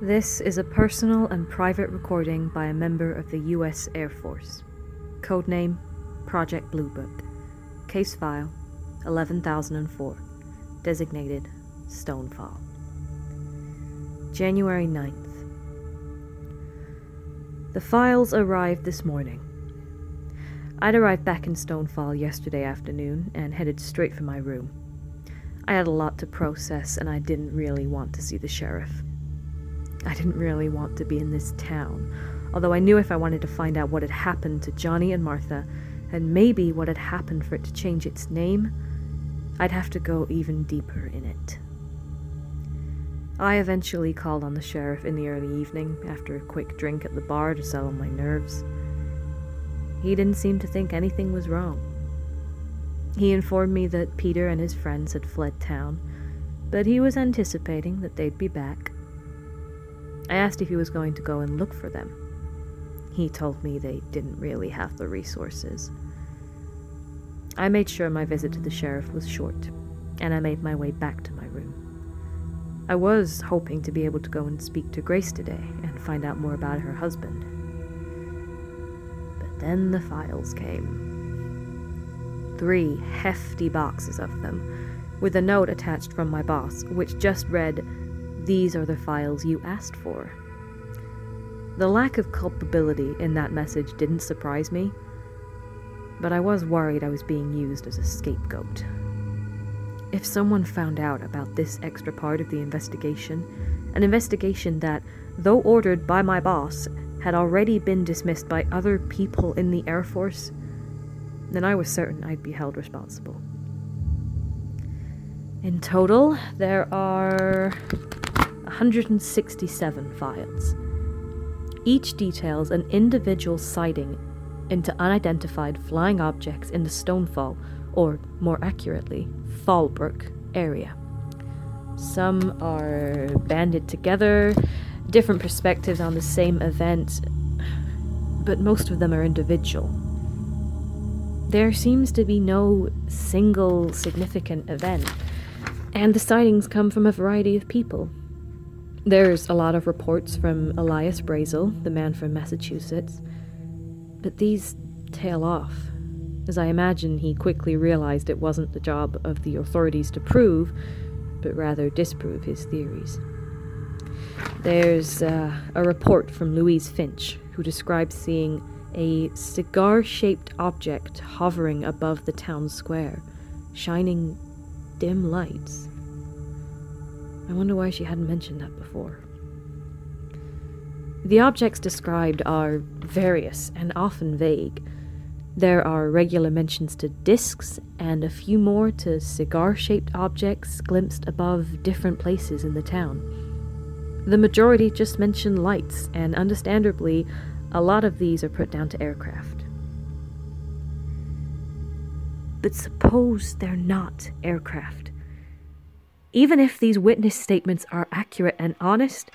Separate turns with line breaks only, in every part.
This is a personal and private recording by a member of the U.S. Air Force. Codename Project Blue Book. Case file 11004. Designated Stonefall. January 9th. The files arrived this morning. I'd arrived back in Stonefall yesterday afternoon and headed straight for my room. I had a lot to process and I didn't really want to see the sheriff. I didn't really want to be in this town, although I knew if I wanted to find out what had happened to Johnny and Martha, and maybe what had happened for it to change its name, I'd have to go even deeper in it. I eventually called on the sheriff in the early evening after a quick drink at the bar to settle my nerves. He didn't seem to think anything was wrong. He informed me that Peter and his friends had fled town, but he was anticipating that they'd be back. I asked if he was going to go and look for them. He told me they didn't really have the resources. I made sure my visit to the sheriff was short, and I made my way back to my room. I was hoping to be able to go and speak to Grace today and find out more about her husband. But then the files came. Three hefty boxes of them, with a note attached from my boss, which just read, These are the files you asked for. The lack of culpability in that message didn't surprise me, but I was worried I was being used as a scapegoat. If someone found out about this extra part of the investigation, an investigation that, though ordered by my boss, had already been dismissed by other people in the Air Force, then I was certain I'd be held responsible. In total, there are 167 files. Each details an individual sighting into unidentified flying objects in the Stonefall, or more accurately, Fallbrook area. Some are banded together, different perspectives on the same event, but most of them are individual. There seems to be no single significant event, and the sightings come from a variety of people. There's a lot of reports from Elias Brazel, the man from Massachusetts, but these tail off, as I imagine he quickly realized it wasn't the job of the authorities to prove, but rather disprove his theories. There's uh, a report from Louise Finch, who describes seeing a cigar shaped object hovering above the town square, shining dim lights. I wonder why she hadn't mentioned that before. The objects described are various and often vague. There are regular mentions to discs and a few more to cigar shaped objects glimpsed above different places in the town. The majority just mention lights, and understandably, a lot of these are put down to aircraft. But suppose they're not aircraft. Even if these witness statements are accurate and honest,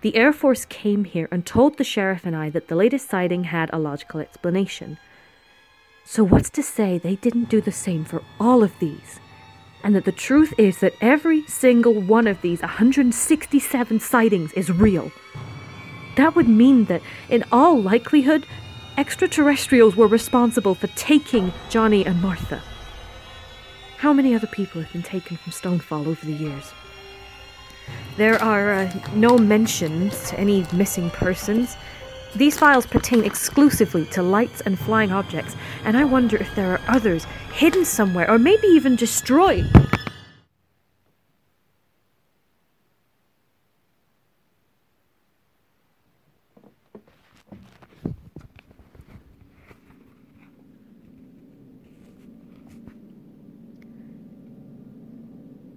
the Air Force came here and told the sheriff and I that the latest sighting had a logical explanation. So, what's to say they didn't do the same for all of these? And that the truth is that every single one of these 167 sightings is real. That would mean that, in all likelihood, extraterrestrials were responsible for taking Johnny and Martha. How many other people have been taken from Stonefall over the years? There are uh, no mentions to any missing persons. These files pertain exclusively to lights and flying objects, and I wonder if there are others hidden somewhere, or maybe even destroyed.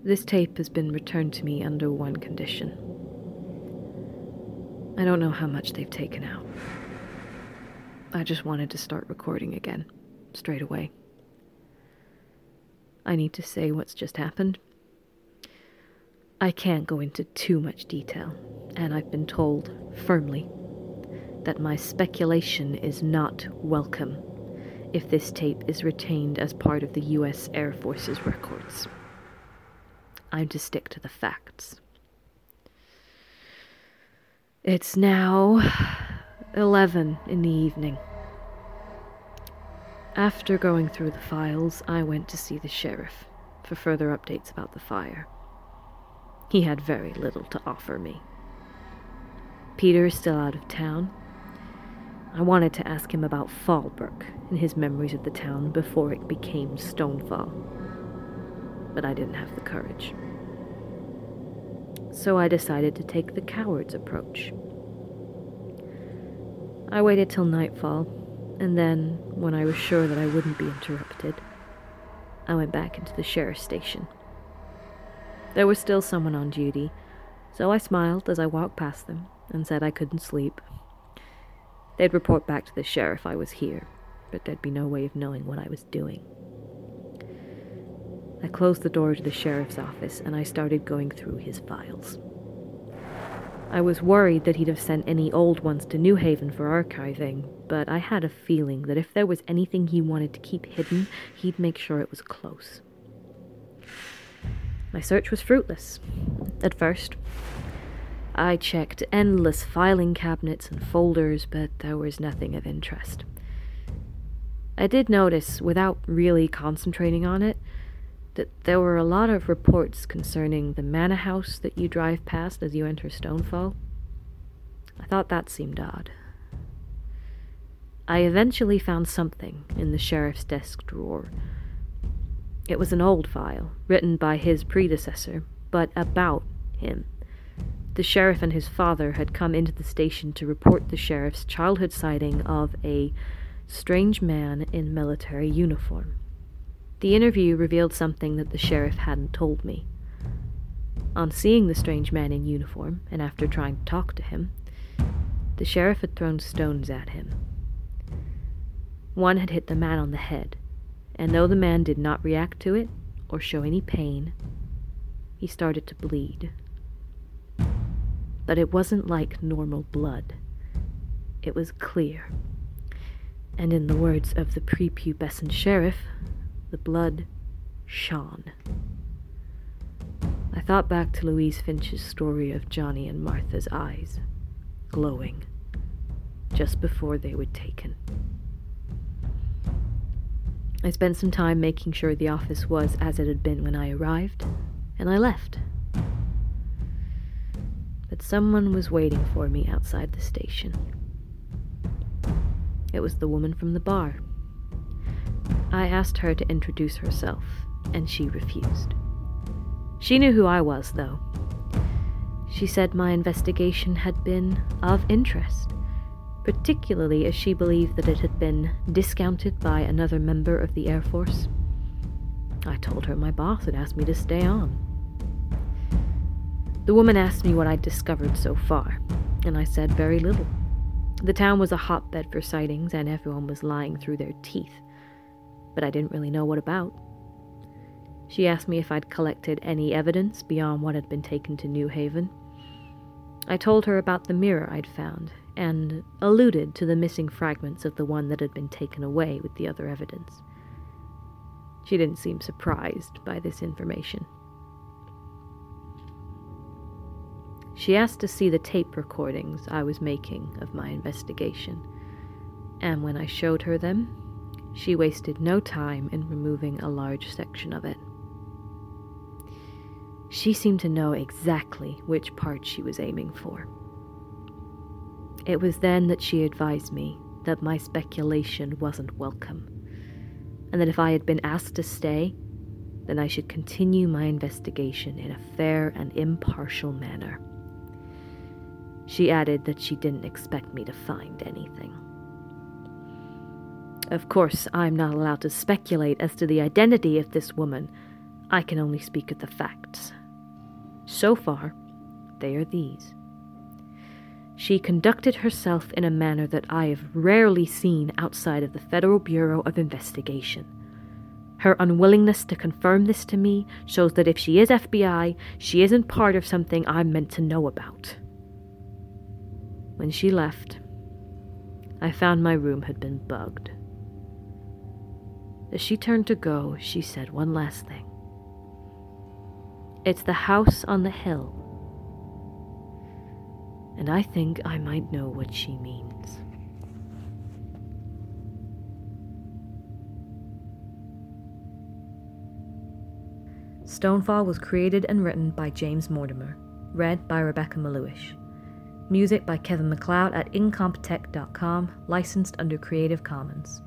This tape has been returned to me under one condition. I don't know how much they've taken out. I just wanted to start recording again, straight away. I need to say what's just happened. I can't go into too much detail, and I've been told, firmly, that my speculation is not welcome if this tape is retained as part of the U.S. Air Force's records. I'm to stick to the facts. It's now 11 in the evening. After going through the files, I went to see the sheriff for further updates about the fire. He had very little to offer me. Peter is still out of town. I wanted to ask him about Fallbrook and his memories of the town before it became Stonefall, but I didn't have the courage so I decided to take the coward's approach. I waited till nightfall, and then, when I was sure that I wouldn't be interrupted, I went back into the sheriff's station. There was still someone on duty, so I smiled as I walked past them and said I couldn't sleep. They'd report back to the sheriff I was here, but there'd be no way of knowing what I was doing. I closed the door to the sheriff's office and I started going through his files. I was worried that he'd have sent any old ones to New Haven for archiving, but I had a feeling that if there was anything he wanted to keep hidden, he'd make sure it was close. My search was fruitless. At first, I checked endless filing cabinets and folders, but there was nothing of interest. I did notice, without really concentrating on it, that there were a lot of reports concerning the manor house that you drive past as you enter Stonefall. I thought that seemed odd. I eventually found something in the sheriff's desk drawer. It was an old file, written by his predecessor, but about him. The sheriff and his father had come into the station to report the sheriff's childhood sighting of a strange man in military uniform. The interview revealed something that the sheriff hadn't told me. On seeing the strange man in uniform, and after trying to talk to him, the sheriff had thrown stones at him. One had hit the man on the head, and though the man did not react to it or show any pain, he started to bleed. But it wasn't like normal blood. It was clear. And in the words of the prepubescent sheriff, the blood shone. I thought back to Louise Finch's story of Johnny and Martha's eyes, glowing, just before they were taken. I spent some time making sure the office was as it had been when I arrived, and I left. But someone was waiting for me outside the station. It was the woman from the bar. I asked her to introduce herself, and she refused. She knew who I was, though. She said my investigation had been of interest, particularly as she believed that it had been discounted by another member of the Air Force. I told her my boss had asked me to stay on. The woman asked me what I'd discovered so far, and I said very little. The town was a hotbed for sightings, and everyone was lying through their teeth but I didn't really know what about. She asked me if I'd collected any evidence beyond what had been taken to New Haven. I told her about the mirror I'd found, and alluded to the missing fragments of the one that had been taken away with the other evidence. She didn't seem surprised by this information. She asked to see the tape recordings I was making of my investigation, and when I showed her them, she wasted no time in removing a large section of it. She seemed to know exactly which part she was aiming for. It was then that she advised me that my speculation wasn't welcome, and that if I had been asked to stay, then I should continue my investigation in a fair and impartial manner. She added that she didn't expect me to find anything. Of course, I'm not allowed to speculate as to the identity of this woman. I can only speak of the facts. So far, they are these. She conducted herself in a manner that I have rarely seen outside of the Federal Bureau of Investigation. Her unwillingness to confirm this to me shows that if she is FBI, she isn't part of something I'm meant to know about. When she left, I found my room had been bugged. As she turned to go, she said one last thing. It's the house on the hill. and I think I might know what she means. Stonefall was created and written by James Mortimer, read by Rebecca Maluish. Music by Kevin MacLeod at incompetech.com, licensed under Creative Commons.